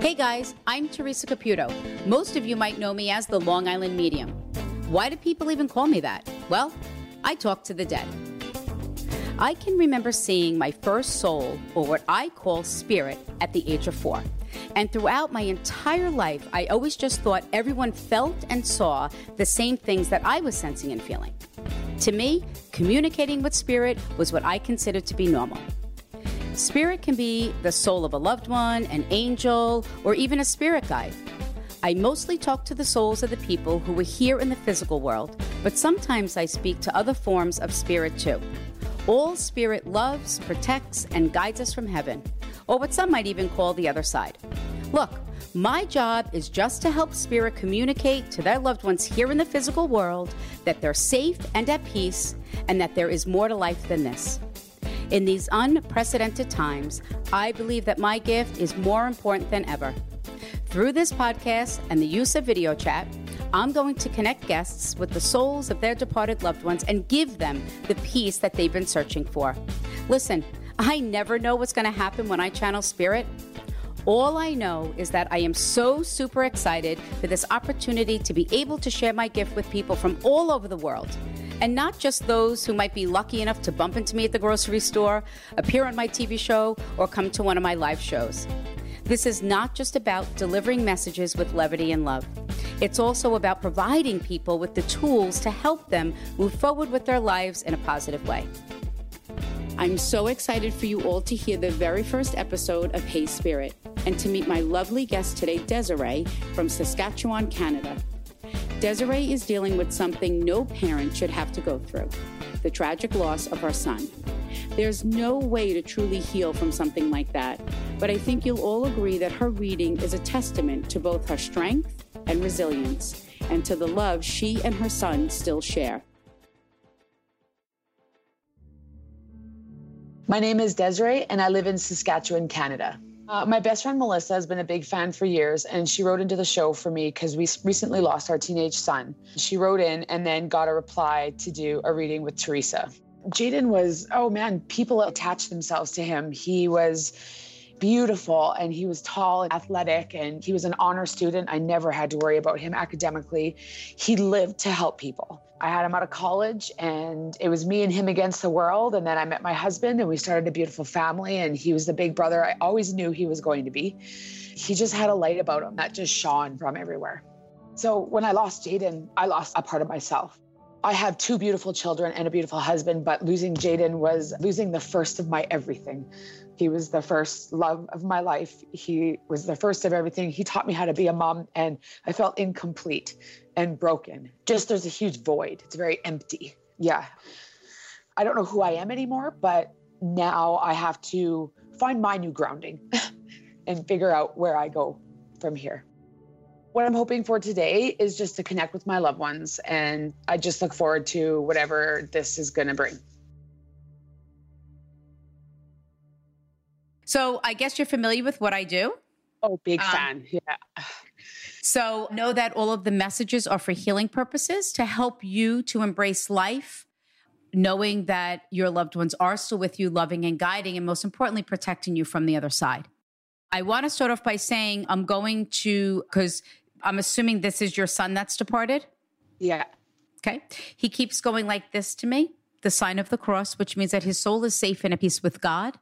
Hey guys, I'm Teresa Caputo. Most of you might know me as the Long Island Medium. Why do people even call me that? Well, I talk to the dead. I can remember seeing my first soul, or what I call spirit, at the age of four. And throughout my entire life, I always just thought everyone felt and saw the same things that I was sensing and feeling. To me, communicating with spirit was what I considered to be normal. Spirit can be the soul of a loved one, an angel, or even a spirit guide. I mostly talk to the souls of the people who were here in the physical world, but sometimes I speak to other forms of spirit too. All spirit loves, protects, and guides us from heaven, or what some might even call the other side. Look, my job is just to help spirit communicate to their loved ones here in the physical world that they're safe and at peace, and that there is more to life than this. In these unprecedented times, I believe that my gift is more important than ever. Through this podcast and the use of video chat, I'm going to connect guests with the souls of their departed loved ones and give them the peace that they've been searching for. Listen, I never know what's going to happen when I channel spirit. All I know is that I am so super excited for this opportunity to be able to share my gift with people from all over the world and not just those who might be lucky enough to bump into me at the grocery store, appear on my TV show, or come to one of my live shows. This is not just about delivering messages with levity and love. It's also about providing people with the tools to help them move forward with their lives in a positive way. I'm so excited for you all to hear the very first episode of Hey Spirit and to meet my lovely guest today, Desiree from Saskatchewan, Canada. Desiree is dealing with something no parent should have to go through the tragic loss of her son. There's no way to truly heal from something like that, but I think you'll all agree that her reading is a testament to both her strength and resilience and to the love she and her son still share. My name is Desiree, and I live in Saskatchewan, Canada. Uh, my best friend Melissa has been a big fan for years, and she wrote into the show for me because we recently lost our teenage son. She wrote in and then got a reply to do a reading with Teresa. Jaden was, oh man, people attached themselves to him. He was beautiful and he was tall and athletic and he was an honor student. I never had to worry about him academically. He lived to help people. I had him out of college and it was me and him against the world. And then I met my husband and we started a beautiful family. And he was the big brother I always knew he was going to be. He just had a light about him that just shone from everywhere. So when I lost Jaden, I lost a part of myself. I have two beautiful children and a beautiful husband, but losing Jaden was losing the first of my everything. He was the first love of my life. He was the first of everything. He taught me how to be a mom, and I felt incomplete and broken. Just there's a huge void. It's very empty. Yeah. I don't know who I am anymore, but now I have to find my new grounding and figure out where I go from here. What I'm hoping for today is just to connect with my loved ones, and I just look forward to whatever this is going to bring. So, I guess you're familiar with what I do. Oh, big um, fan. Yeah. So know that all of the messages are for healing purposes to help you to embrace life, knowing that your loved ones are still with you, loving and guiding, and most importantly, protecting you from the other side. I want to start off by saying I'm going to, because I'm assuming this is your son that's departed. Yeah. Okay. He keeps going like this to me the sign of the cross, which means that his soul is safe and at peace with God.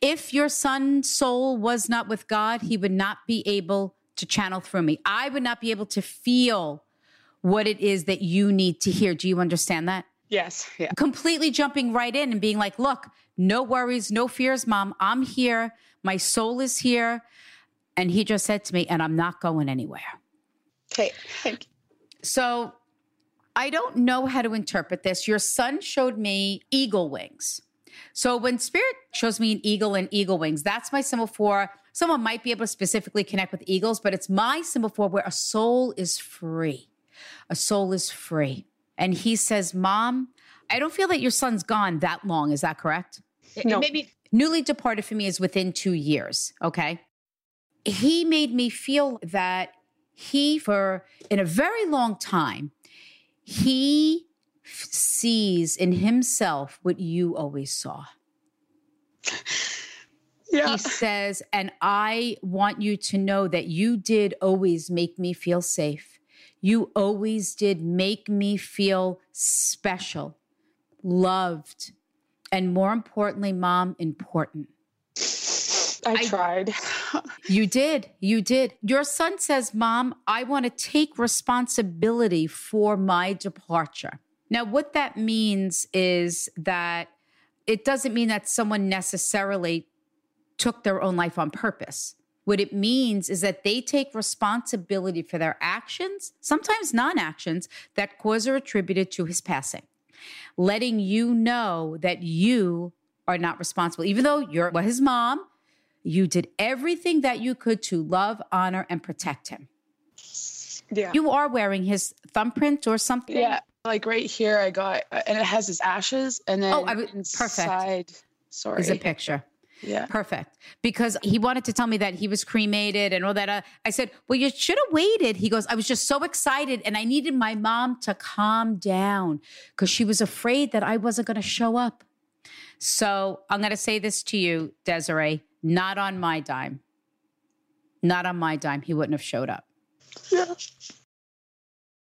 If your son's soul was not with God, he would not be able to channel through me. I would not be able to feel what it is that you need to hear. Do you understand that? Yes. Yeah. Completely jumping right in and being like, look, no worries, no fears, mom. I'm here. My soul is here. And he just said to me, and I'm not going anywhere. Okay. So I don't know how to interpret this. Your son showed me eagle wings. So when spirit shows me an eagle and eagle wings, that's my symbol for someone might be able to specifically connect with eagles, but it's my symbol for where a soul is free. A soul is free. And he says, Mom, I don't feel that your son's gone that long. Is that correct? No. Maybe newly departed for me is within two years. Okay. He made me feel that he, for in a very long time, he sees in himself what you always saw. Yeah. He says, and I want you to know that you did always make me feel safe. You always did make me feel special, loved, and more importantly, mom, important. I, I- tried. You did. You did. Your son says, Mom, I want to take responsibility for my departure. Now, what that means is that it doesn't mean that someone necessarily took their own life on purpose. What it means is that they take responsibility for their actions, sometimes non actions, that cause or attributed to his passing, letting you know that you are not responsible. Even though you're well, his mom, you did everything that you could to love, honor, and protect him. Yeah. You are wearing his thumbprint or something. yeah. Like right here, I got, and it has his ashes, and then Oh, I w- perfect. inside. Sorry. Is a picture. Yeah. Perfect. Because he wanted to tell me that he was cremated and all that. Uh, I said, Well, you should have waited. He goes, I was just so excited and I needed my mom to calm down because she was afraid that I wasn't going to show up. So I'm going to say this to you, Desiree, not on my dime. Not on my dime. He wouldn't have showed up. Yeah.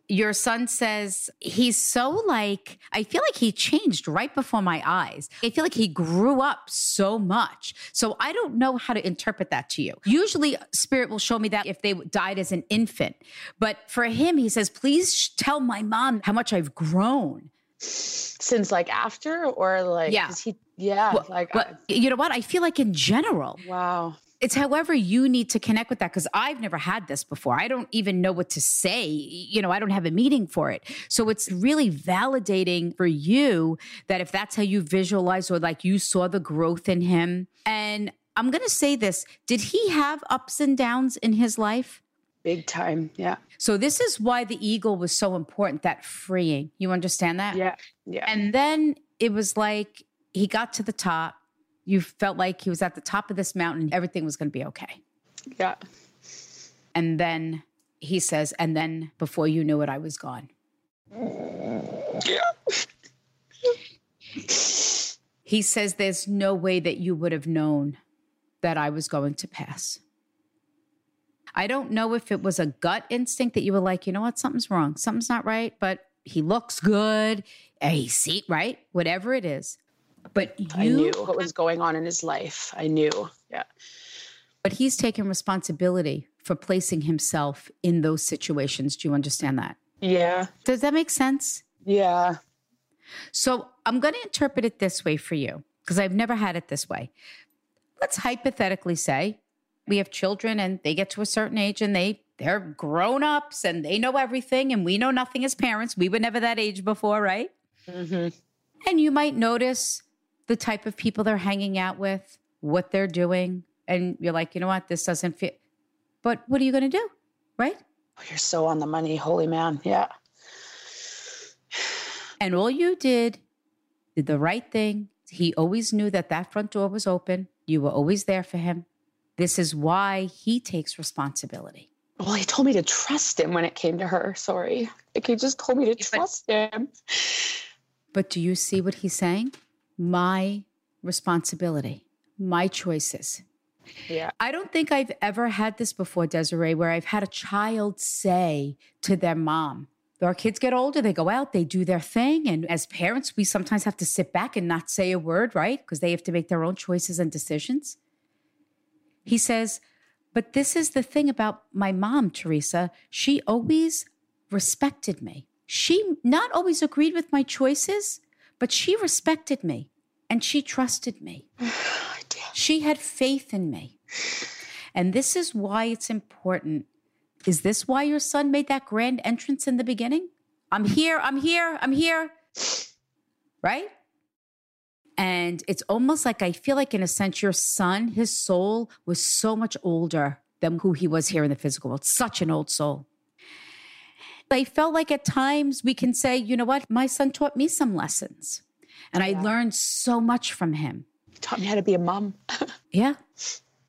Your son says he's so like i feel like he changed right before my eyes i feel like he grew up so much so i don't know how to interpret that to you usually spirit will show me that if they died as an infant but for him he says please sh- tell my mom how much i've grown Since like after or like, yeah. he, yeah. Well, like, but you know what i feel like in general wow. It's however you need to connect with that because I've never had this before. I don't even know what to say. You know, I don't have a meeting for it. So it's really validating for you that if that's how you visualize or like you saw the growth in him. And I'm going to say this did he have ups and downs in his life? Big time. Yeah. So this is why the eagle was so important that freeing. You understand that? Yeah. Yeah. And then it was like he got to the top. You felt like he was at the top of this mountain. Everything was going to be okay. yeah. And then he says, and then before you knew it, I was gone. Yeah. He says, there's no way that you would have known that I was going to pass. I don't know if it was a gut instinct that you were like, you know what, something's wrong, something's not right, but he looks good. He see right, whatever it is. But you, I knew what was going on in his life. I knew. Yeah. but he's taken responsibility for placing himself in those situations. Do you understand that? Yeah. Does that make sense? Yeah. So I'm going to interpret it this way for you because I've never had it this way. Let's hypothetically say we have children and they get to a certain age and they they're grown ups and they know everything and we know nothing as parents. We were never that age before, right? hmm And you might notice the type of people they're hanging out with, what they're doing, and you're like, you know what, this doesn't fit. But what are you going to do, right? Oh, you're so on the money. Holy man. Yeah. And all you did, did the right thing. He always knew that that front door was open. You were always there for him. This is why he takes responsibility. Well, he told me to trust him when it came to her. Sorry. Like he just told me to trust him. But do you see what he's saying? My responsibility, my choices. Yeah. I don't think I've ever had this before, Desiree, where I've had a child say to their mom, our kids get older, they go out, they do their thing. And as parents, we sometimes have to sit back and not say a word, right? Because they have to make their own choices and decisions. He says, But this is the thing about my mom, Teresa. She always respected me. She not always agreed with my choices, but she respected me and she trusted me. She had faith in me. And this is why it's important. Is this why your son made that grand entrance in the beginning? I'm here, I'm here, I'm here. Right? And it's almost like I feel like, in a sense, your son, his soul was so much older than who he was here in the physical world. Such an old soul. I felt like at times we can say, you know what? My son taught me some lessons. And I learned so much from him. He taught me how to be a mom. Yeah.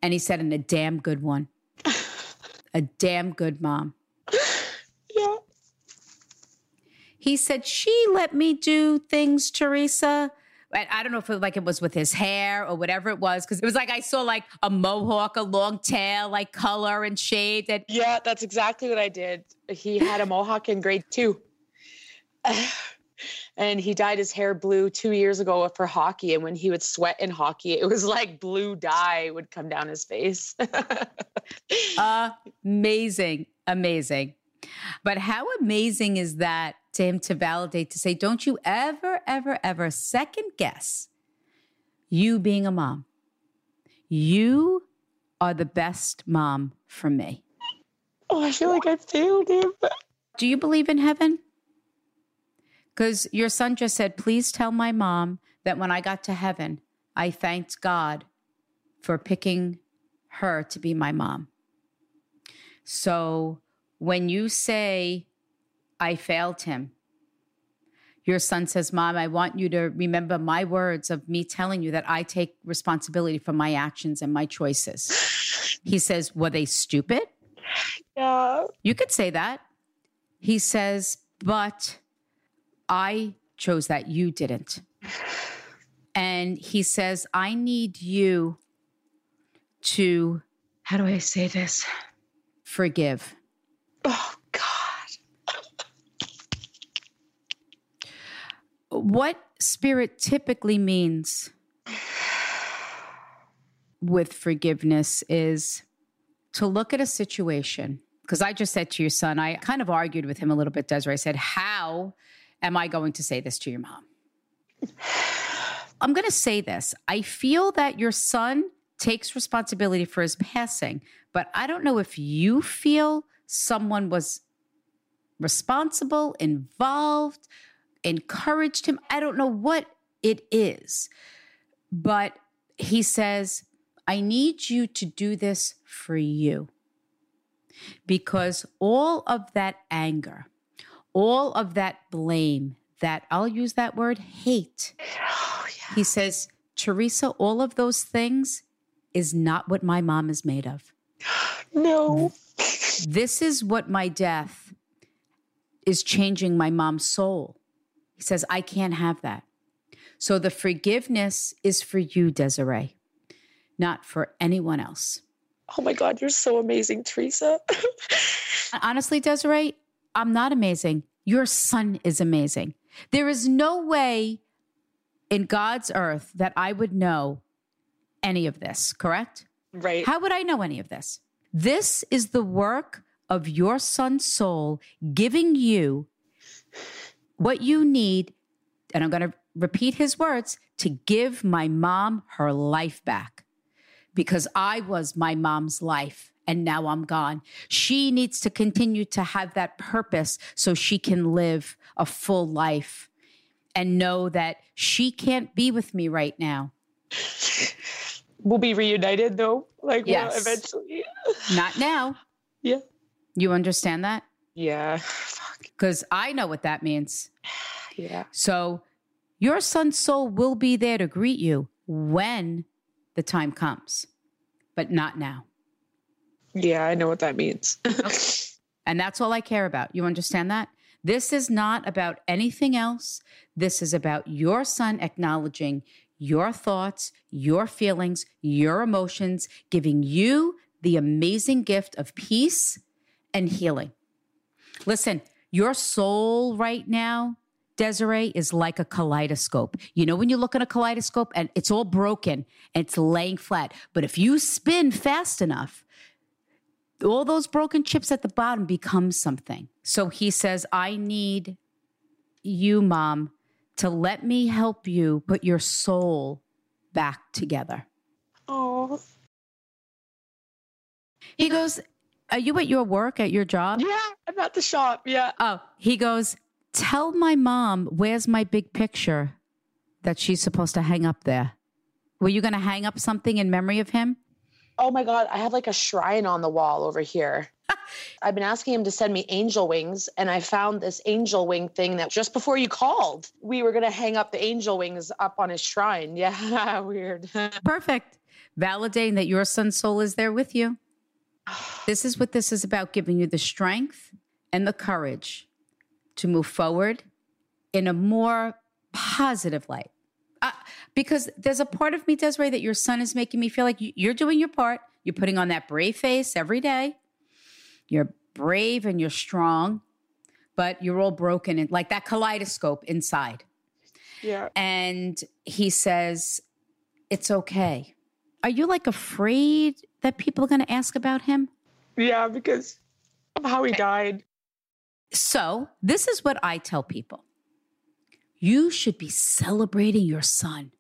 And he said, and a damn good one. a damn good mom. yeah. He said, she let me do things, Teresa, I don't know if it like it was with his hair or whatever it was, because it was like I saw like a mohawk, a long tail, like color and shade. And yeah, that's exactly what I did. He had a mohawk in grade two. and he dyed his hair blue two years ago for hockey. And when he would sweat in hockey, it was like blue dye would come down his face. amazing, amazing. But how amazing is that to him to validate, to say, don't you ever, ever, ever second guess you being a mom. You are the best mom for me. Oh, I feel like I failed him. Do you believe in heaven? Because your son just said, please tell my mom that when I got to heaven, I thanked God for picking her to be my mom. So when you say, I failed him, your son says, Mom, I want you to remember my words of me telling you that I take responsibility for my actions and my choices. He says, Were they stupid? Yeah. You could say that. He says, But I chose that. You didn't. And he says, I need you to, how do I say this? Forgive. Oh, God. what spirit typically means with forgiveness is to look at a situation. Because I just said to your son, I kind of argued with him a little bit, Desiree. I said, How am I going to say this to your mom? I'm going to say this. I feel that your son takes responsibility for his passing, but I don't know if you feel someone was responsible, involved, encouraged him. I don't know what it is, but he says, I need you to do this for you. Because all of that anger, all of that blame, that I'll use that word hate. Oh, yeah. He says, Teresa, all of those things is not what my mom is made of. No. This is what my death is changing my mom's soul. He says, I can't have that. So the forgiveness is for you, Desiree, not for anyone else. Oh my God, you're so amazing, Teresa. Honestly, Desiree, I'm not amazing. Your son is amazing. There is no way in God's earth that I would know any of this, correct? Right. How would I know any of this? This is the work of your son's soul giving you what you need. And I'm going to repeat his words to give my mom her life back because I was my mom's life and now I'm gone. She needs to continue to have that purpose so she can live a full life and know that she can't be with me right now. We'll be reunited though, like yes. well, eventually. Not now. Yeah. You understand that? Yeah. Because I know what that means. Yeah. So your son's soul will be there to greet you when the time comes, but not now. Yeah, I know what that means. okay. And that's all I care about. You understand that? This is not about anything else. This is about your son acknowledging your thoughts, your feelings, your emotions, giving you the amazing gift of peace and healing. Listen, your soul right now, Desiree, is like a kaleidoscope. You know, when you look at a kaleidoscope and it's all broken and it's laying flat, but if you spin fast enough, all those broken chips at the bottom become something. So he says, I need you, mom, to let me help you put your soul back together. Oh. He goes, Are you at your work, at your job? Yeah, I'm at the shop. Yeah. Oh, he goes, Tell my mom where's my big picture that she's supposed to hang up there. Were you going to hang up something in memory of him? Oh my God, I have like a shrine on the wall over here. I've been asking him to send me angel wings, and I found this angel wing thing that just before you called, we were going to hang up the angel wings up on his shrine. Yeah, weird. Perfect. Validating that your son's soul is there with you. this is what this is about giving you the strength and the courage to move forward in a more positive light. Because there's a part of me, Desiree, that your son is making me feel like you're doing your part. You're putting on that brave face every day. You're brave and you're strong, but you're all broken and like that kaleidoscope inside. Yeah. And he says, It's okay. Are you like afraid that people are going to ask about him? Yeah, because of how he died. So, this is what I tell people you should be celebrating your son.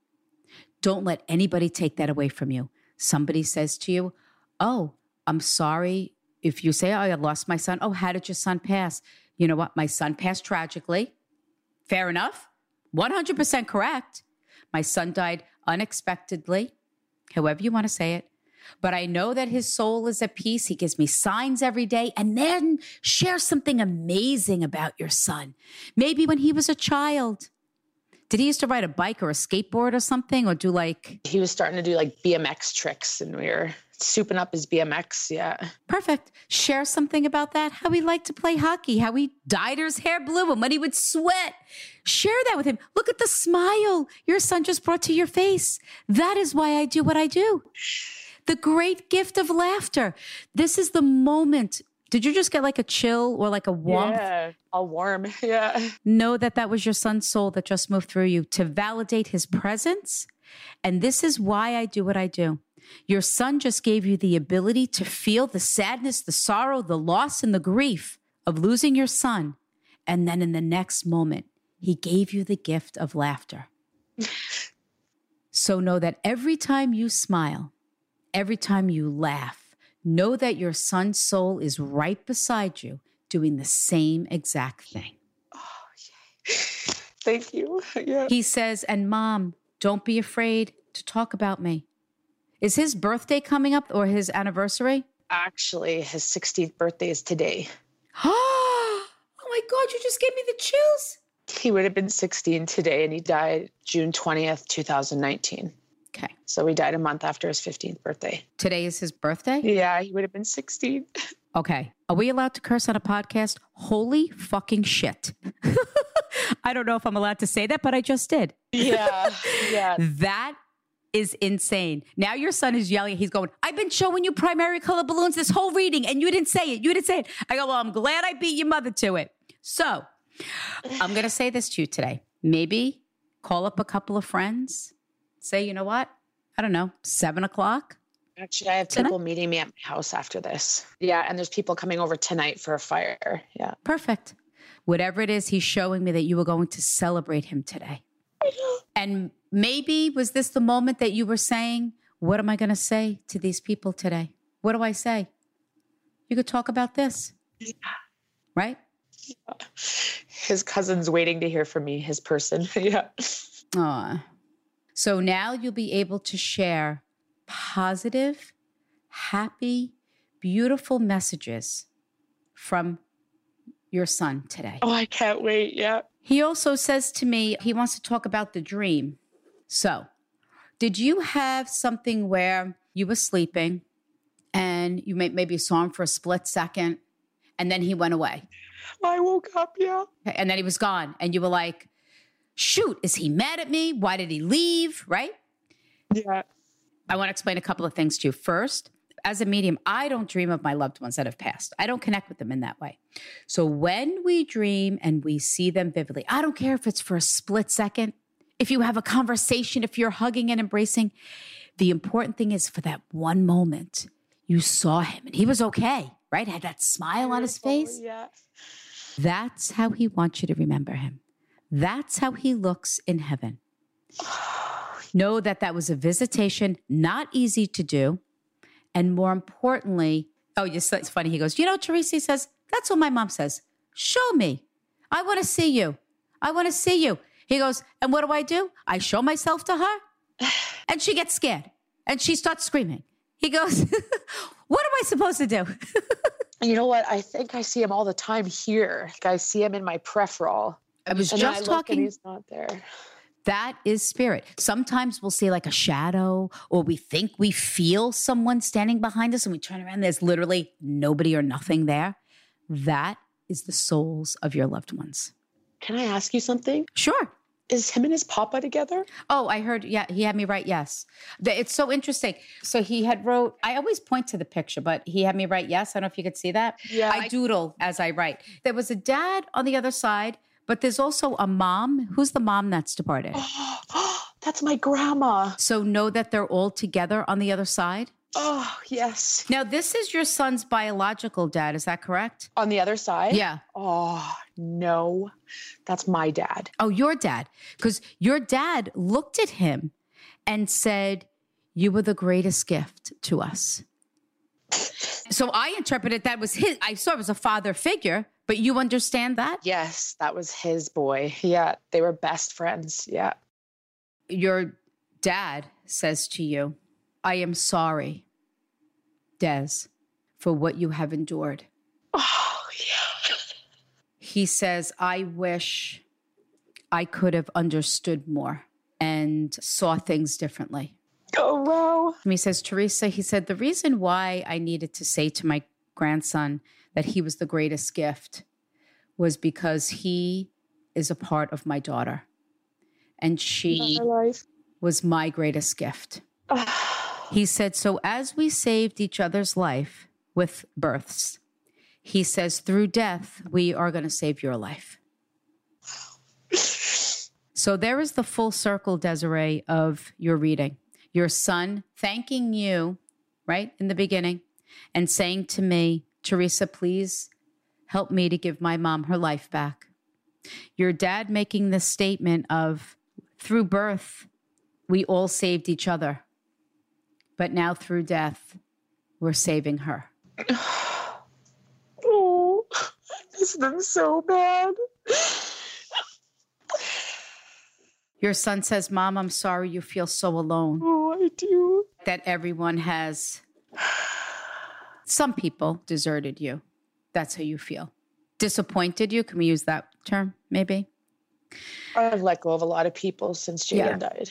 Don't let anybody take that away from you. Somebody says to you, Oh, I'm sorry. If you say, Oh, I lost my son. Oh, how did your son pass? You know what? My son passed tragically. Fair enough. 100% correct. My son died unexpectedly, however you want to say it. But I know that his soul is at peace. He gives me signs every day. And then share something amazing about your son. Maybe when he was a child. Did he used to ride a bike or a skateboard or something or do like. He was starting to do like BMX tricks and we were souping up his BMX. Yeah. Perfect. Share something about that. How he liked to play hockey, how he dyed his hair blue and when he would sweat. Share that with him. Look at the smile your son just brought to your face. That is why I do what I do the great gift of laughter. This is the moment. Did you just get like a chill or like a warmth? Yeah, a warm. Yeah. Know that that was your son's soul that just moved through you to validate his presence. And this is why I do what I do. Your son just gave you the ability to feel the sadness, the sorrow, the loss, and the grief of losing your son. And then in the next moment, he gave you the gift of laughter. so know that every time you smile, every time you laugh, know that your son's soul is right beside you doing the same exact thing. Oh, yay. Thank you. Yeah. He says, and mom, don't be afraid to talk about me. Is his birthday coming up or his anniversary? Actually, his 16th birthday is today. oh my God, you just gave me the chills. He would have been 16 today and he died June 20th, 2019. Okay. So he died a month after his 15th birthday. Today is his birthday? Yeah, he would have been 16. Okay. Are we allowed to curse on a podcast? Holy fucking shit. I don't know if I'm allowed to say that, but I just did. Yeah. Yeah. that is insane. Now your son is yelling. He's going, I've been showing you primary color balloons this whole reading and you didn't say it. You didn't say it. I go, Well, I'm glad I beat your mother to it. So I'm going to say this to you today. Maybe call up a couple of friends, say, you know what? I don't know, seven o'clock. Actually, I have people tonight? meeting me at my house after this. Yeah, and there's people coming over tonight for a fire. Yeah. Perfect. Whatever it is, he's showing me that you were going to celebrate him today. And maybe was this the moment that you were saying, What am I going to say to these people today? What do I say? You could talk about this. Yeah. Right? Yeah. His cousin's waiting to hear from me, his person. yeah. Aw. So now you'll be able to share positive, happy, beautiful messages from your son today. Oh, I can't wait. Yeah. He also says to me, he wants to talk about the dream. So, did you have something where you were sleeping and you may, maybe saw him for a split second and then he went away? I woke up, yeah. And then he was gone. And you were like, shoot, is he mad at me? Why did he leave? Right? Yeah. I want to explain a couple of things to you. First, as a medium, I don't dream of my loved ones that have passed. I don't connect with them in that way. So when we dream and we see them vividly, I don't care if it's for a split second, if you have a conversation, if you're hugging and embracing, the important thing is for that one moment, you saw him and he was okay, right? Had that smile on his face. Yeah. That's how he wants you to remember him. That's how he looks in heaven. know that that was a visitation, not easy to do. And more importantly, oh, it's funny. He goes, You know, Teresa says, That's what my mom says. Show me. I want to see you. I want to see you. He goes, And what do I do? I show myself to her. And she gets scared and she starts screaming. He goes, What am I supposed to do? you know what? I think I see him all the time here. I see him in my peripheral. I was and just I talking. he's not there. That is spirit. Sometimes we'll see like a shadow, or we think we feel someone standing behind us, and we turn around. There's literally nobody or nothing there. That is the souls of your loved ones. Can I ask you something? Sure. is him and his papa together? Oh, I heard. Yeah, he had me write yes. It's so interesting. So he had wrote. I always point to the picture, but he had me write yes. I don't know if you could see that. Yeah. I doodle as I write. There was a dad on the other side, but there's also a mom. Who's the mom that's departed? That's my grandma. So know that they're all together on the other side. Oh, yes. Now, this is your son's biological dad. Is that correct? On the other side? Yeah. Oh, no. That's my dad. Oh, your dad. Because your dad looked at him and said, You were the greatest gift to us. So I interpreted that was his, I saw it was a father figure, but you understand that? Yes, that was his boy. Yeah, they were best friends. Yeah. Your dad says to you, I am sorry, Des, for what you have endured. Oh, yeah. He says, I wish I could have understood more and saw things differently. Oh, wow. And he says, Teresa, he said, the reason why I needed to say to my grandson that he was the greatest gift was because he is a part of my daughter. And she was my greatest gift. He said, So as we saved each other's life with births, he says, through death, we are going to save your life. So there is the full circle, Desiree, of your reading. Your son thanking you, right, in the beginning, and saying to me, Teresa, please help me to give my mom her life back. Your dad making the statement of, through birth, we all saved each other. But now through death, we're saving her. Oh, I miss them so bad. Your son says, Mom, I'm sorry you feel so alone. Oh, I do. That everyone has, some people deserted you. That's how you feel. Disappointed you? Can we use that term, maybe? I've let go of a lot of people since Jaden Yeah. died.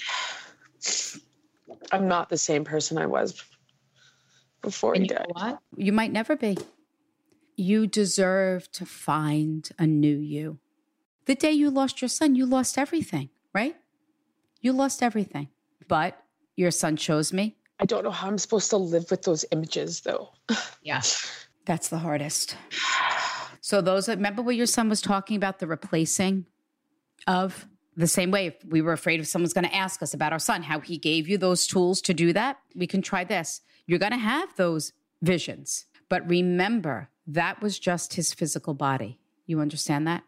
I'm not the same person I was before he And you know died. what? You might never be. You deserve to find a new you. The day you lost your son, you lost everything, right? You lost everything. But your son chose me. I don't know how I'm supposed to live with those images, though. Yeah. That's the hardest. So those remember what your son was talking about the replacing of the same way if we were afraid if someone's going to ask us about our son how he gave you those tools to do that we can try this you're going to have those visions but remember that was just his physical body you understand that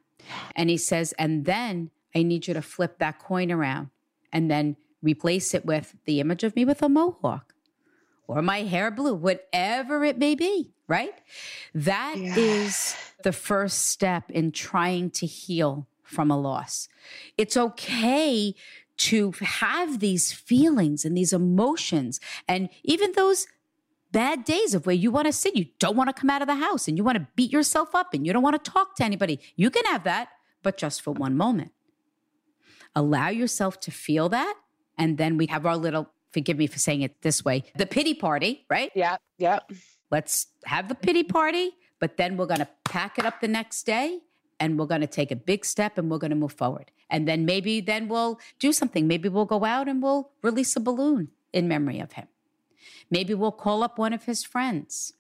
and he says and then i need you to flip that coin around and then replace it with the image of me with a mohawk or my hair blue, whatever it may be, right? That is the first step in trying to heal from a loss. It's okay to have these feelings and these emotions and even those bad days of where you want to sit, you don't want to come out of the house and you want to beat yourself up and you don't want to talk to anybody. You can have that, but just for one moment. Allow yourself to feel that. And then we have our little, forgive me for saying it this way, the pity party, right? Yeah, yeah. Let's have the pity party, but then we're going to pack it up the next day and we're going to take a big step and we're going to move forward. And then maybe then we'll do something. Maybe we'll go out and we'll release a balloon in memory of him. Maybe we'll call up one of his friends.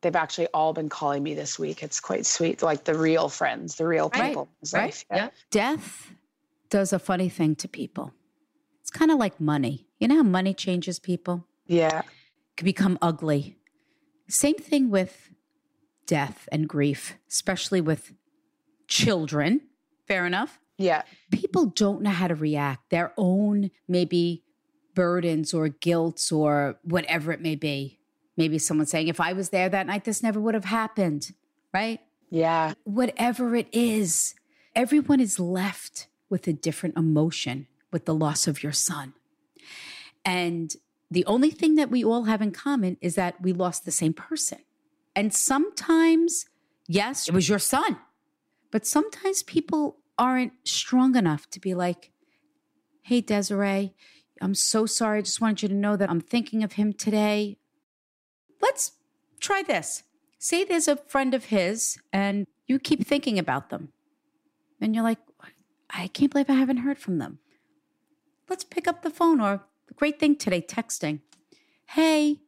They've actually all been calling me this week. It's quite sweet. Like the real friends, the real Right, people. right, life. yeah. Death does a funny thing to people. It's kind of like money. You know how money changes people? Yeah. can become ugly. Same thing with death and grief, especially with children. Fair enough. Yeah. People don't know how to react. Their own maybe burdens or guilt or whatever it may be. Maybe someone saying, if I was there that night, this never would have happened, right? Yeah. Whatever it is, everyone is left with a different emotion with the loss of your son. And the only thing that we all have in common is that we lost the same person. And sometimes, yes, it was your son, but sometimes people aren't strong enough to be like, hey, Desiree, I'm so sorry. I just wanted you to know that I'm thinking of him today. Let's try this. Say there's a friend of his and you keep thinking about them. And you're like, I can't believe I haven't heard from them. Let's pick up the phone or the great thing today, texting. Hey,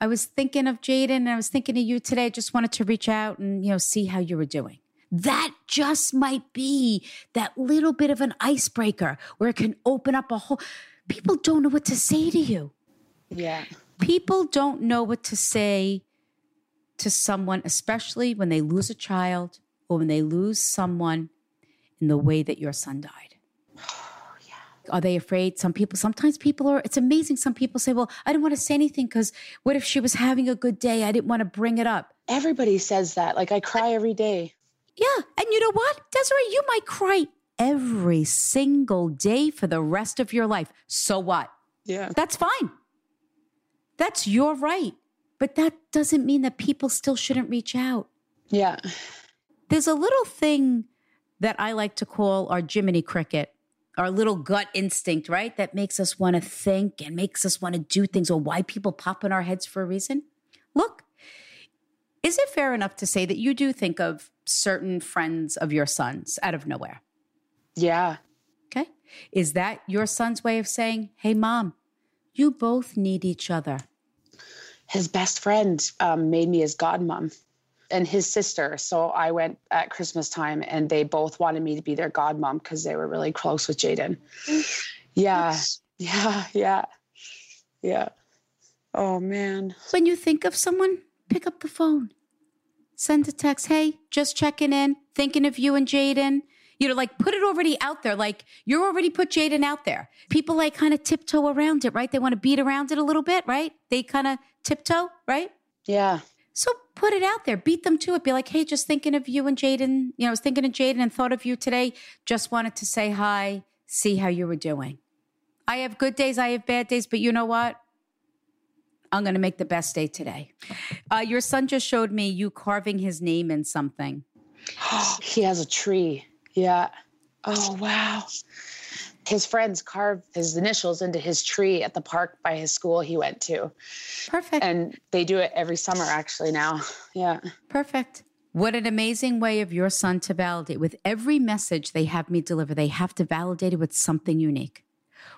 I was thinking of Jaden and I was thinking of you today. I just wanted to reach out and, you know, see how you were doing. That just might be that little bit of an icebreaker where it can open up a whole. People don't know what to say to you. Yeah. People don't know what to say to someone, especially when they lose a child or when they lose someone in the way that your son died. Are they afraid? Some people, sometimes people are, it's amazing. Some people say, well, I didn't want to say anything because what if she was having a good day? I didn't want to bring it up. Everybody says that. Like I cry every day. Yeah. And you know what, Desiree, you might cry every single day for the rest of your life. So what? Yeah. That's fine. That's your right. But that doesn't mean that people still shouldn't reach out. Yeah. There's a little thing that I like to call our Jiminy Cricket, our little gut instinct, right? That makes us want to think and makes us want to do things or why people pop in our heads for a reason. Look, is it fair enough to say that you do think of certain friends of your son's out of nowhere? Yeah. Okay. Is that your son's way of saying, hey, mom, you both need each other? His best friend um, made me his godmom and his sister. So I went at Christmas time and they both wanted me to be their godmom because they were really close with Jaden. Yeah. Yeah. Yeah. Yeah. Oh, man. When you think of someone, pick up the phone, send a text. Hey, just checking in, thinking of you and Jaden. You know, like put it already out there. Like you're already put Jaden out there. People like kind of tiptoe around it, right? They want to beat around it a little bit, right? They kind of tiptoe, right? Yeah. So put it out there, beat them to it. Be like, hey, just thinking of you and Jaden. You know, I was thinking of Jaden and thought of you today. Just wanted to say hi, see how you were doing. I have good days, I have bad days, but you know what? I'm going to make the best day today. Uh, your son just showed me you carving his name in something. he has a tree. Yeah. Oh, wow. His friends carved his initials into his tree at the park by his school he went to. Perfect. And they do it every summer, actually, now. Yeah. Perfect. What an amazing way of your son to validate. With every message they have me deliver, they have to validate it with something unique.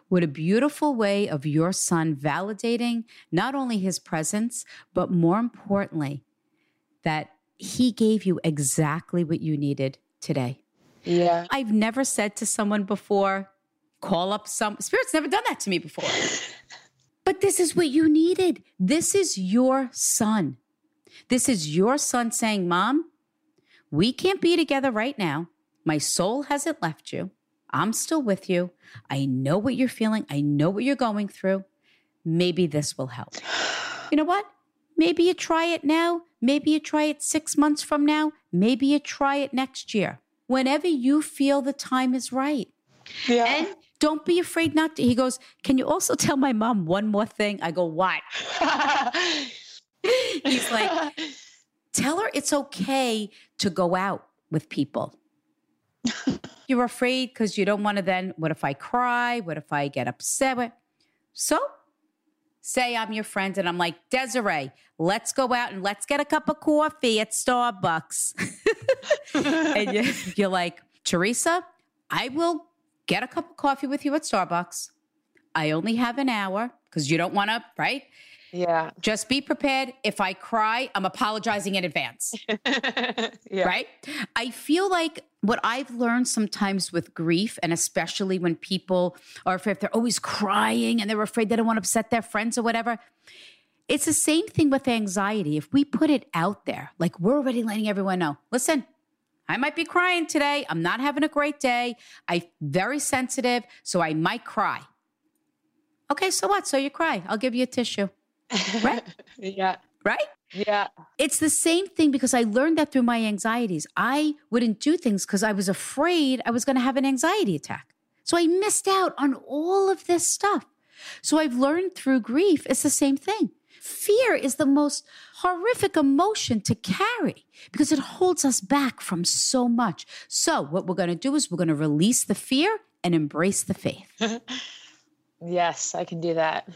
What a beautiful way of your son validating not only his presence, but more importantly, that he gave you exactly what you needed today. Yeah. I've never said to someone before, call up some spirit's never done that to me before. but this is what you needed. This is your son. This is your son saying, Mom, we can't be together right now. My soul hasn't left you. I'm still with you. I know what you're feeling. I know what you're going through. Maybe this will help. You know what? Maybe you try it now. Maybe you try it six months from now. Maybe you try it next year. Whenever you feel the time is right. Yeah. And don't be afraid not to. He goes, Can you also tell my mom one more thing? I go, What? He's like, Tell her it's okay to go out with people. You're afraid because you don't want to then, what if I cry? What if I get upset? So say I'm your friend and I'm like, Desiree, let's go out and let's get a cup of coffee at Starbucks. and you, you're like, Teresa, I will get a cup of coffee with you at Starbucks. I only have an hour because you don't want to, right? Yeah. Just be prepared. If I cry, I'm apologizing in advance. yeah. Right? I feel like what I've learned sometimes with grief, and especially when people are afraid, if they're always crying and they're afraid they don't want to upset their friends or whatever. It's the same thing with anxiety. If we put it out there, like we're already letting everyone know, listen, I might be crying today. I'm not having a great day. I'm very sensitive, so I might cry. Okay, so what? So you cry. I'll give you a tissue. Right? yeah. Right? Yeah. It's the same thing because I learned that through my anxieties. I wouldn't do things because I was afraid I was going to have an anxiety attack. So I missed out on all of this stuff. So I've learned through grief, it's the same thing. Fear is the most horrific emotion to carry because it holds us back from so much. So, what we're going to do is we're going to release the fear and embrace the faith. yes, I can do that.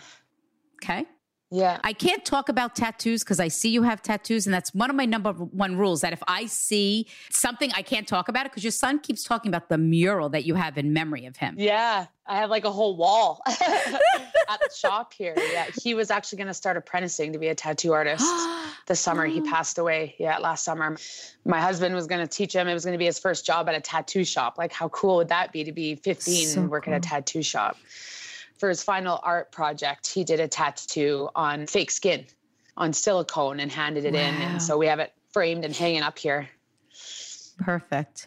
Okay. Yeah. I can't talk about tattoos because I see you have tattoos, and that's one of my number one rules. That if I see something, I can't talk about it because your son keeps talking about the mural that you have in memory of him. Yeah, I have like a whole wall at the shop here. Yeah, he was actually going to start apprenticing to be a tattoo artist this summer. He oh. passed away. Yeah, last summer. My husband was going to teach him. It was going to be his first job at a tattoo shop. Like, how cool would that be to be 15 So and work at a tattoo shop? For his final art project, he did a tattoo on fake skin, on silicone, and handed it in. And so we have it framed and hanging up here. Perfect.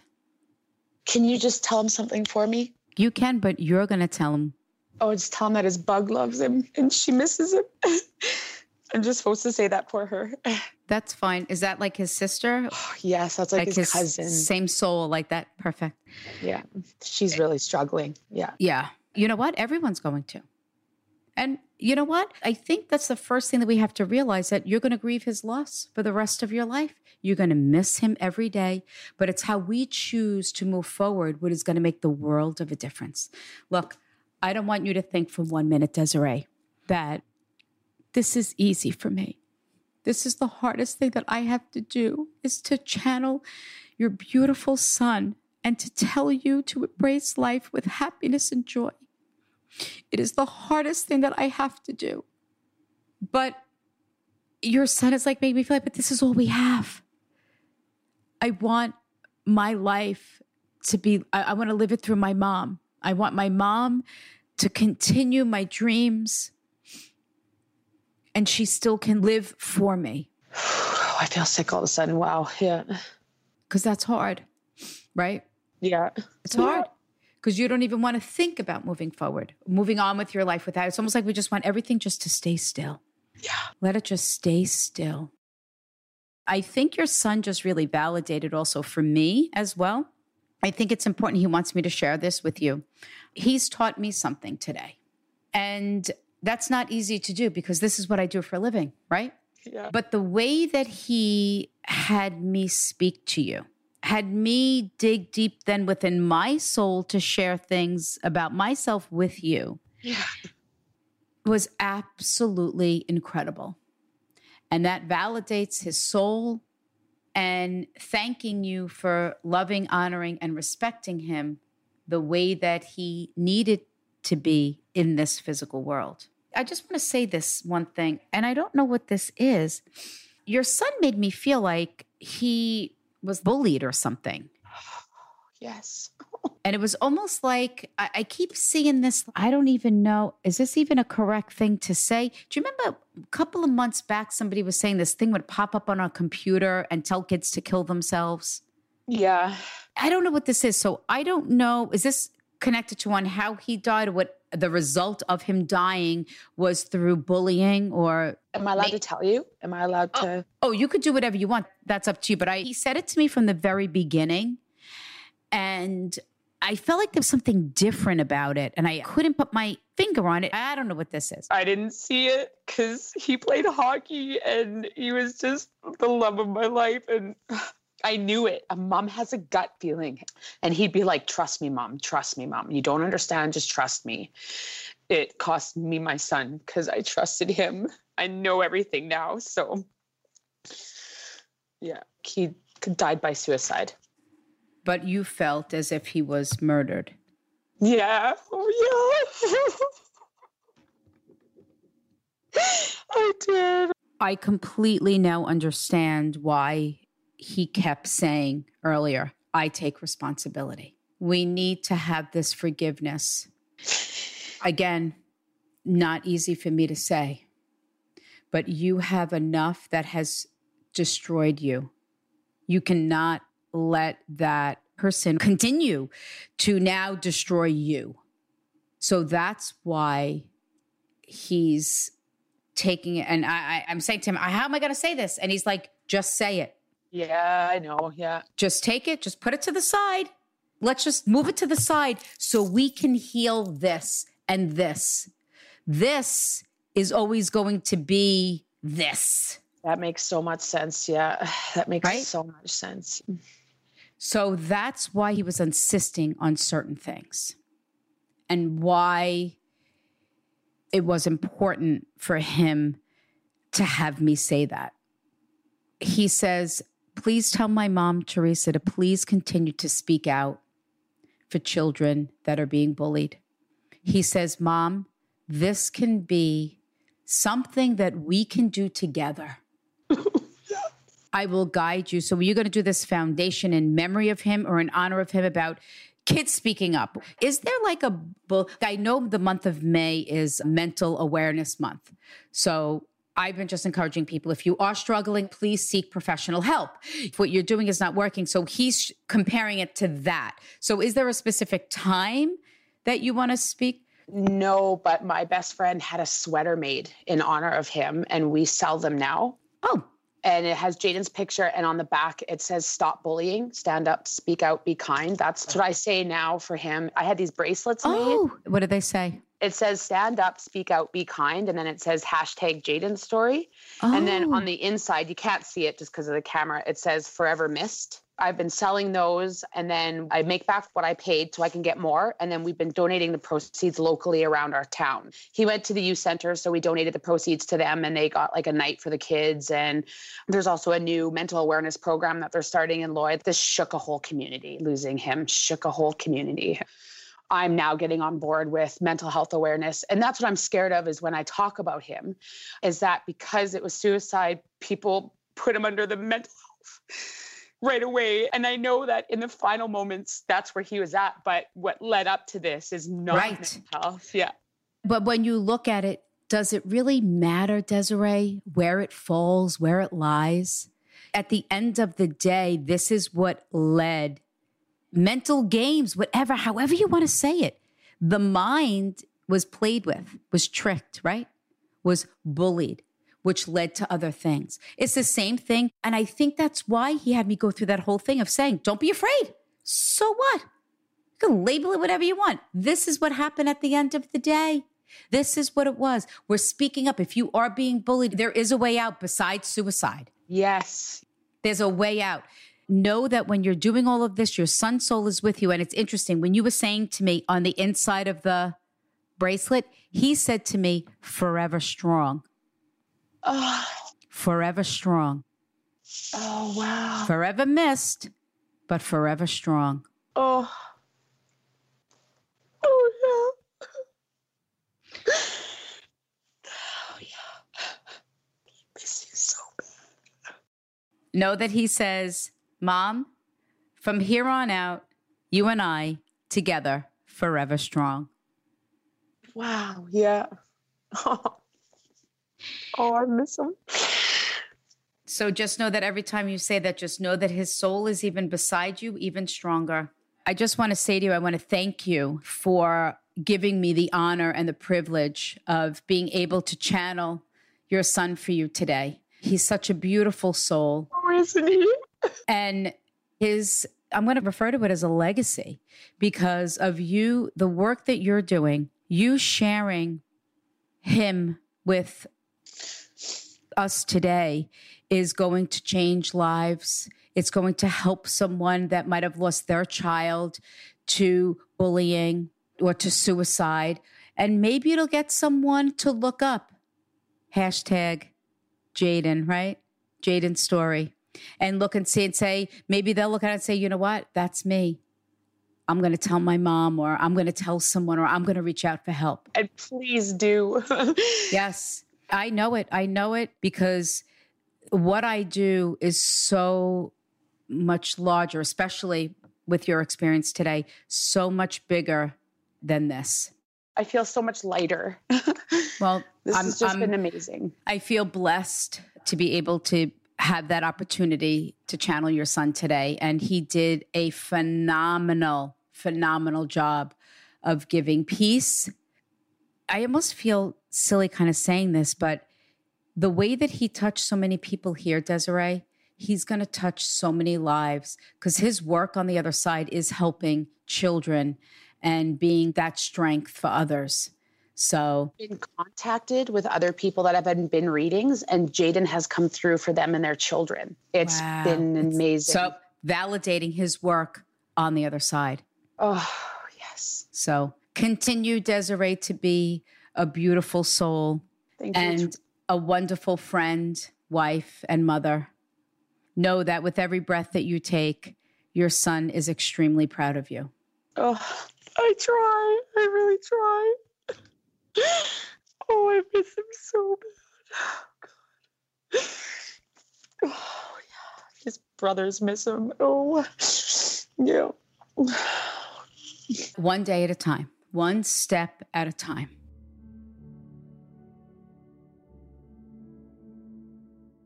Can you just tell him something for me? You can, but you're going to tell him. Oh, just tell him that his bug loves him and she misses him. I'm just supposed to say that for her. That's fine. Is that like his sister? Oh, yes, that's like, his, cousin. Same soul, like that. Perfect. Yeah, she's eh. really struggling. Yeah. Yeah. You know what? Everyone's going to. And you know what? I think that's the first thing that we have to realize that you're going to grieve his loss for the rest of your life. You're going to miss him every day, but it's how we choose to move forward what is going to make the world of a difference. Look, I don't want you to think for one minute, Desiree, that this is easy for me. This is the hardest thing that I have to do is to channel your beautiful son and to tell you to embrace life with happiness and joy. It is the hardest thing that I have to do. But your son has like made me feel like, but this is all we have. I want my life to be, I, I want to live it through my mom. I want my mom to continue my dreams and she still can live for me I feel sick all of a sudden. Wow. Yeah. because that's hard, right? Yeah. It's hard because you don't even want to think about moving forward, moving on with your life without. It's almost like we just want everything just to stay still. Yeah. Let it just stay still. I think your son just really validated also for me as well. I think it's important. He wants me to share this with you. He's taught me something today. And that's not easy to do because this is what I do for a living, right? Yeah. But the way that he had me speak to you, had me dig deep then within my soul to share things about myself with you, Yeah. was absolutely incredible. And that validates his soul and thanking you for loving, honoring, and respecting him the way that he needed to be in this physical world. I just want to say this one thing, and I don't know what this is. Your son made me feel like he was bullied or something. Yes. And it was almost like I, I keep seeing this. I don't even know. Is this even a correct thing to say? Do you remember a couple of months back, somebody was saying this thing would pop up on our computer and tell kids to kill themselves? Yeah. I don't know what this is. So I don't know. Is this connected to on how he died or what the result of him dying was through bullying or Am I allowed May- to tell you? Am I allowed oh, to? oh you could do whatever you want that's up to you but i he said it to me from the very beginning and i felt like there was something different about it and i couldn't put my finger on it i don't know what this is I didn't see it because he played hockey and he was just the love of my life. And I knew it. A mom has a gut feeling. And he'd be like, Trust me, mom. Trust me, mom. You don't understand. Just trust me. It cost me my son because I trusted him. I know everything now. So, yeah, he died by suicide. but you felt as if he was murdered Yeah. Oh, yeah. I did. i completely now understand why he kept saying earlier i take responsibility we need to have this forgiveness again, not easy for me to say, but you have enough that has destroyed you. You cannot let that person continue to now destroy you. So that's why he's taking it. And I, I, I'm saying to him, How am I going to say this? And he's like, Just say it. Yeah, I know. Yeah. Just take it, just put it to the side. Let's just move it to the side so we can heal this and this. This is always going to be this. That makes so much sense. Yeah. That makes Right? so much sense. So that's why he was insisting on certain things and why it was important for him to have me say that. He says, Please tell my mom, Theresa, to please continue to speak out for children that are being bullied. He says, Mom, this can be something that we can do together. I will guide you. So, are you going to do this foundation in memory of him or in honor of him about kids speaking up? Is there like a book? I know the month of May is Mental Awareness Month. So, I've been just encouraging people if you are struggling, please seek professional help. If what you're doing is not working. So he's comparing it to that. So is there a specific time that you want to speak? No, but my best friend had a sweater made in honor of him, and we sell them now. Oh, and it has Jaden's picture, and on the back it says "Stop bullying, stand up, speak out, be kind." That's what I say now for him. I had these bracelets oh, made. What do they say? It says "Stand up, speak out, be kind," and then it says hashtag Jaden story. Oh. And then on oh. the inside, you can't see it just because of the camera. It says "Forever Missed." I've been selling those and then I make back what I paid so I can get more. And then we've been donating the proceeds locally around our town. He went to the youth center, so we donated the proceeds to them and they got like a night for the kids. And there's also a new mental awareness program that they're starting in Lloyd. This shook a whole community. Losing him shook a whole community. I'm now getting on board with mental health awareness. And that's what I'm scared of is when I talk about him, is that because it was suicide, people put him under the mental health right away. And I know that in the final moments, that's where he was at. But what led up to this is not right. mental health. Yeah. But when you look at it, does it really matter, Desiree, where it falls, where it lies? At the end of the day, this is what led mental games, whatever, however you want to say it. The mind was played with, was tricked, right? Was bullied which led to other things. It's the same thing. And I think that's why he had me go through that whole thing of saying, don't be afraid. So what? You can label it whatever you want. This is what happened at the end of the day. This is what it was. We're speaking up. If you are being bullied, there is a way out besides suicide. Yes. There's a way out. Know that when you're doing all of this, your son's soul is with you. And it's interesting. When you were saying to me on the inside of the bracelet, he said to me, forever strong. Oh. Forever strong. Oh, wow. Forever missed, but forever strong. Oh. Oh, yeah. Oh, yeah. Miss you so bad. Know that he says, Mom, from here on out, you and I together forever strong. Wow. Yeah. Oh, I miss him. So just know that every time you say that, just know that his soul is even beside you, even stronger. I just want to say to you, I want to thank you for giving me the honor and the privilege of being able to channel your son for you today. He's such a beautiful soul. Oh, isn't he? And his, I'm going to refer to it as a legacy because of you, the work that you're doing, you sharing him with us today is going to change lives. It's going to help someone that might have lost their child to bullying or to suicide. And maybe it'll get someone to look up hashtag Jaden, right? Jaden's story and look and see and say, maybe they'll look at it and say, you know what? That's me. I'm going to tell my mom or I'm going to tell someone or I'm going to reach out for help. And please do. yes. I know it. I know it because what I do is so much larger, especially with your experience today, so much bigger than this. I feel so much lighter. well, this I'm, has just I'm, been amazing. I feel blessed to be able to have that opportunity to channel your son today. And he did a phenomenal, phenomenal job of giving peace. I almost feel silly kind of saying this, but the way that he touched so many people here, Desiree, he's going to touch so many lives because his work on the other side is helping children and being that strength for others. So, been contacted with other people that have been readings, and Jaden has come through for them and their children. It's wow. been amazing. So, validating his work on the other side. Oh, yes. So, continue, Desiree, to be a beautiful soul. Thank and you. a wonderful friend, wife, and mother. Know that with every breath that you take, your son is extremely proud of you. Oh, I try. I really try. Oh, I miss him so bad. Oh, God. Oh, yeah. His brothers miss him. Oh, yeah. One day at a time, one step at a time.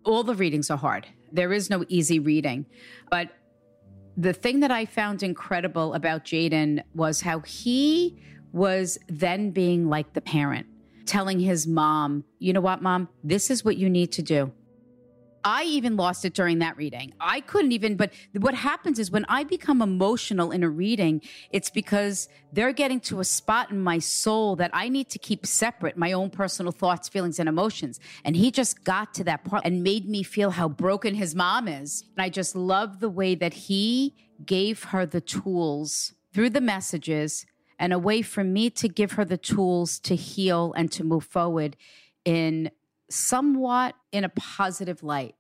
All the readings are hard. There is no easy reading. But the thing that I found incredible about Jaden was how he was then being like the parent, telling his mom, you know what, mom, this is what you need to do. I even lost it during that reading. I couldn't even, but what happens is when I become emotional in a reading, it's because they're getting to a spot in my soul that I need to keep separate my own personal thoughts, feelings, and emotions. And he just got to that part and made me feel how broken his mom is. And I just love the way that he gave her the tools through the messages and a way for me to give her the tools to heal and to move forward in somewhat in a positive light.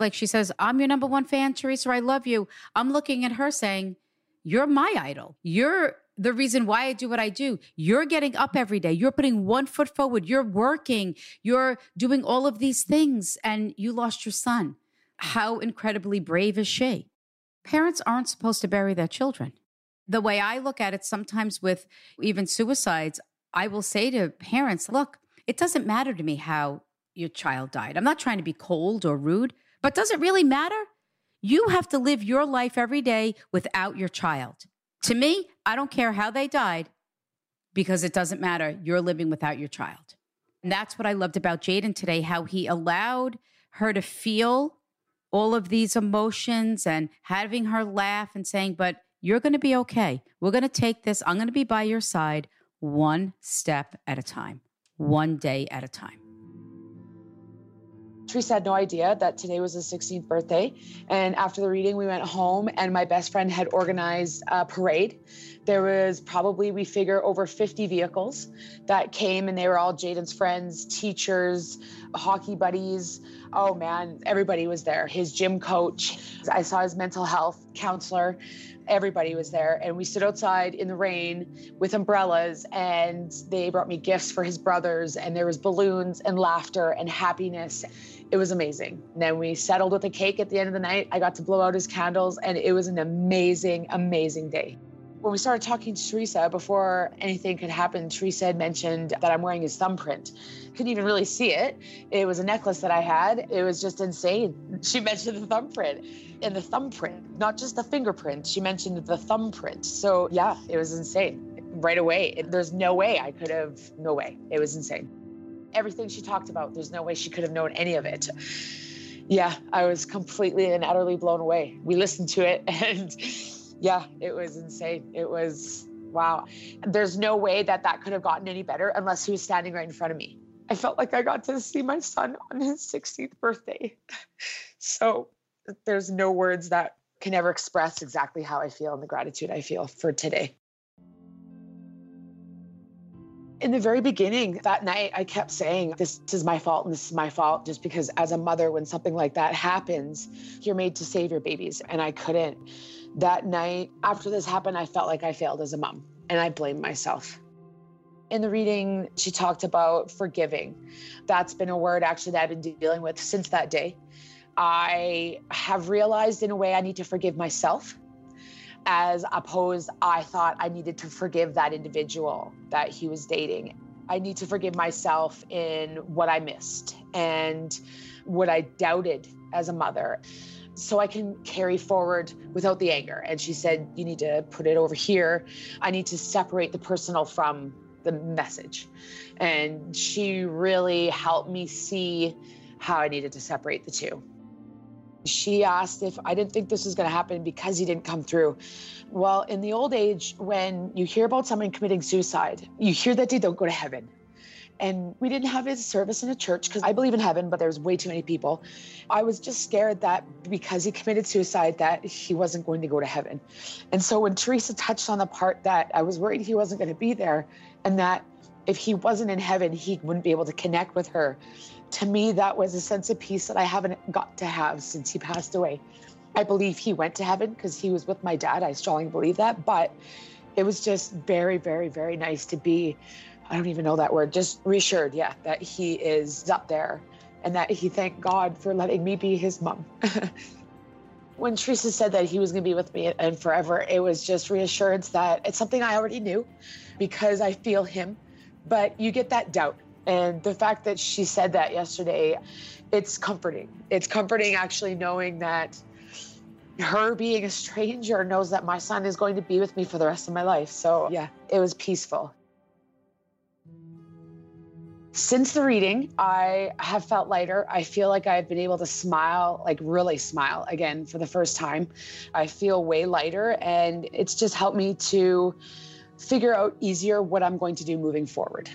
Like she says, I'm your number one fan, Theresa. I love you. I'm looking at her saying, You're my idol. You're the reason why I do what I do. You're getting up every day. You're putting one foot forward. You're working. You're doing all of these things, and you lost your son. How incredibly brave is she? Parents aren't supposed to bury their children. The way I look at it, sometimes with even suicides, I will say to parents, Look, it doesn't matter to me how your child died. I'm not trying to be cold or rude, but does it really matter? You have to live your life every day without your child. To me, I don't care how they died because it doesn't matter. You're living without your child. And that's what I loved about Jaden today, how he allowed her to feel all of these emotions and having her laugh and saying, But you're going to be okay. We're going to take this. I'm going to be by your side one step at a time, one day at a time. Theresa had no idea that today was his 16th birthday. And after the reading, we went home, and my best friend had organized a parade. There was probably, we figure, over 50 vehicles that came, and they were all Jaden's friends, teachers, hockey buddies. Oh man, everybody was there. His gym coach. I saw his mental health counselor everybody was there. And we stood outside in the rain with umbrellas and they brought me gifts for his brothers and there was balloons and laughter and happiness. It was amazing. And then we settled with a cake at the end of the night. I got to blow out his candles and it was an amazing amazing day when we started talking to Theresa before anything could happen, Theresa had mentioned that I'm wearing his thumbprint. Couldn't even really see it. It was a necklace that I had. It was just insane. She mentioned the thumbprint and the thumbprint, not just the fingerprint. She mentioned the thumbprint. So yeah, it was insane right away. There's no way I could have, no way. It was insane. Everything she talked about, there's no way she could have known any of it. Yeah, I was completely and utterly blown away. We listened to it and yeah, it was insane. It was wow. There's no way that that could have gotten any better unless he was standing right in front of me. I felt like I got to see my son on his 16th birthday. So there's no words that can ever express exactly how I feel and the gratitude I feel for today. In the very beginning, that night, I kept saying, This is my fault and this is my fault, just because as a mother, when something like that happens, you're made to save your babies. And I couldn't. That night, after this happened, I felt like I failed as a mom and I blamed myself. In the reading, she talked about forgiving. That's been a word actually that I've been dealing with since that day. I have realized in a way I need to forgive myself as opposed I thought I needed to forgive that individual that he was dating. I need to forgive myself in what I missed and what I doubted as a mother so I can carry forward without the anger. And she said, You need to put it over here. I need to separate the personal from the message. And she really helped me see how I needed to separate the two. She asked if I didn't think this was going to happen because he didn't come through. Well, in the old age, when you hear about someone committing suicide, you hear that they don't go to heaven. And we didn't have his service in a church because I believe in heaven, but there's way too many people. I was just scared that because he committed suicide, that he wasn't going to go to heaven. And so when Theresa touched on the part that I was worried he wasn't going to be there, and that if he wasn't in heaven, he wouldn't be able to connect with her, To me, that was a sense of peace that I haven't got to have since he passed away. I believe he went to heaven because he was with my dad. I strongly believe that. But it was just very, very, very nice to be, I don't even know that word, just reassured, yeah, that he is up there and that he thanked God for letting me be his mom. when Theresa said that he was going to be with me and forever, it was just reassurance that it's something I already knew because I feel him. But you get that doubt. And the fact that she said that yesterday, it's comforting. It's comforting actually knowing that her being a stranger knows that my son is going to be with me for the rest of my life. So, yeah, it was peaceful. Since the reading, I have felt lighter. I feel like I've been able to smile, like really smile again for the first time. I feel way lighter, and it's just helped me to figure out easier what I'm going to do moving forward.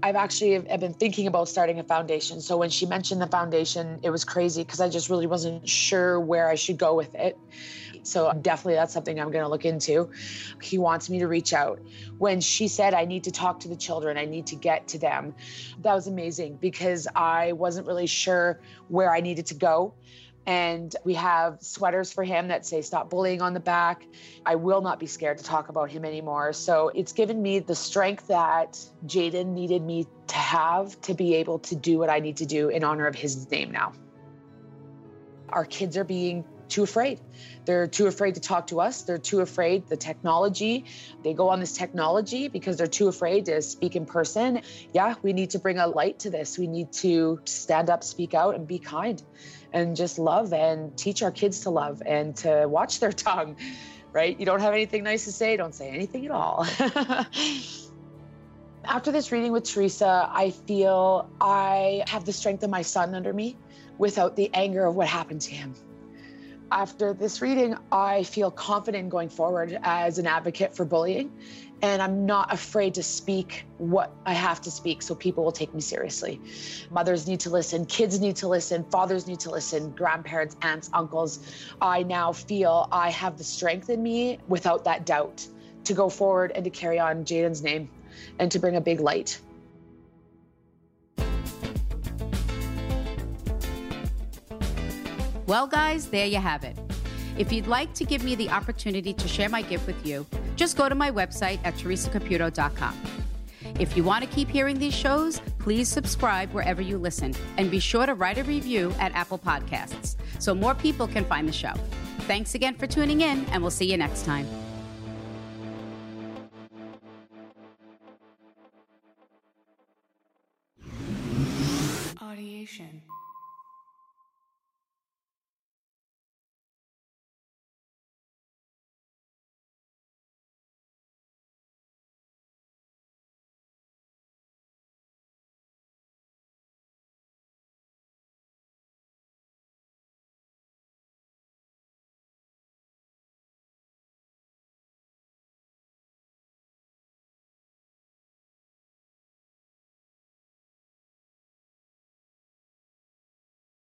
I've actually have been thinking about starting a foundation. So when she mentioned the foundation, it was crazy because I just really wasn't sure where I should go with it. So definitely that's something I'm going to look into. He wants me to reach out. When she said I need to talk to the children, I need to get to them. That was amazing because I wasn't really sure where I needed to go. And we have sweaters for him that say stop bullying on the back. I will not be scared to talk about him anymore. So it's given me the strength that Jaden needed me to have to be able to do what I need to do in honor of his name now. Our kids are being too afraid. They're too afraid to talk to us. They're too afraid the technology. They go on this technology because they're too afraid to speak in person. Yeah, we need to bring a light to this. We need to stand up, speak out, and be kind and just love and teach our kids to love and to watch their tongue, right? You don't have anything nice to say, don't say anything at all. After this reading with Theresa, I feel I have the strength of my son under me without the anger of what happened to him. After this reading, I feel confident going forward as an advocate for bullying and I'm not afraid to speak what I have to speak so people will take me seriously. Mothers need to listen, kids need to listen, fathers need to listen, grandparents, aunts, uncles. I now feel I have the strength in me without that doubt to go forward and to carry on Jaden's name and to bring a big light. Well, guys, there you have it. If you'd like to give me the opportunity to share my gift with you, just go to my website at theresacaputo.com. If you want to keep hearing these shows, please subscribe wherever you listen and be sure to write a review at Apple Podcasts so more people can find the show. Thanks again for tuning in, and we'll see you next time.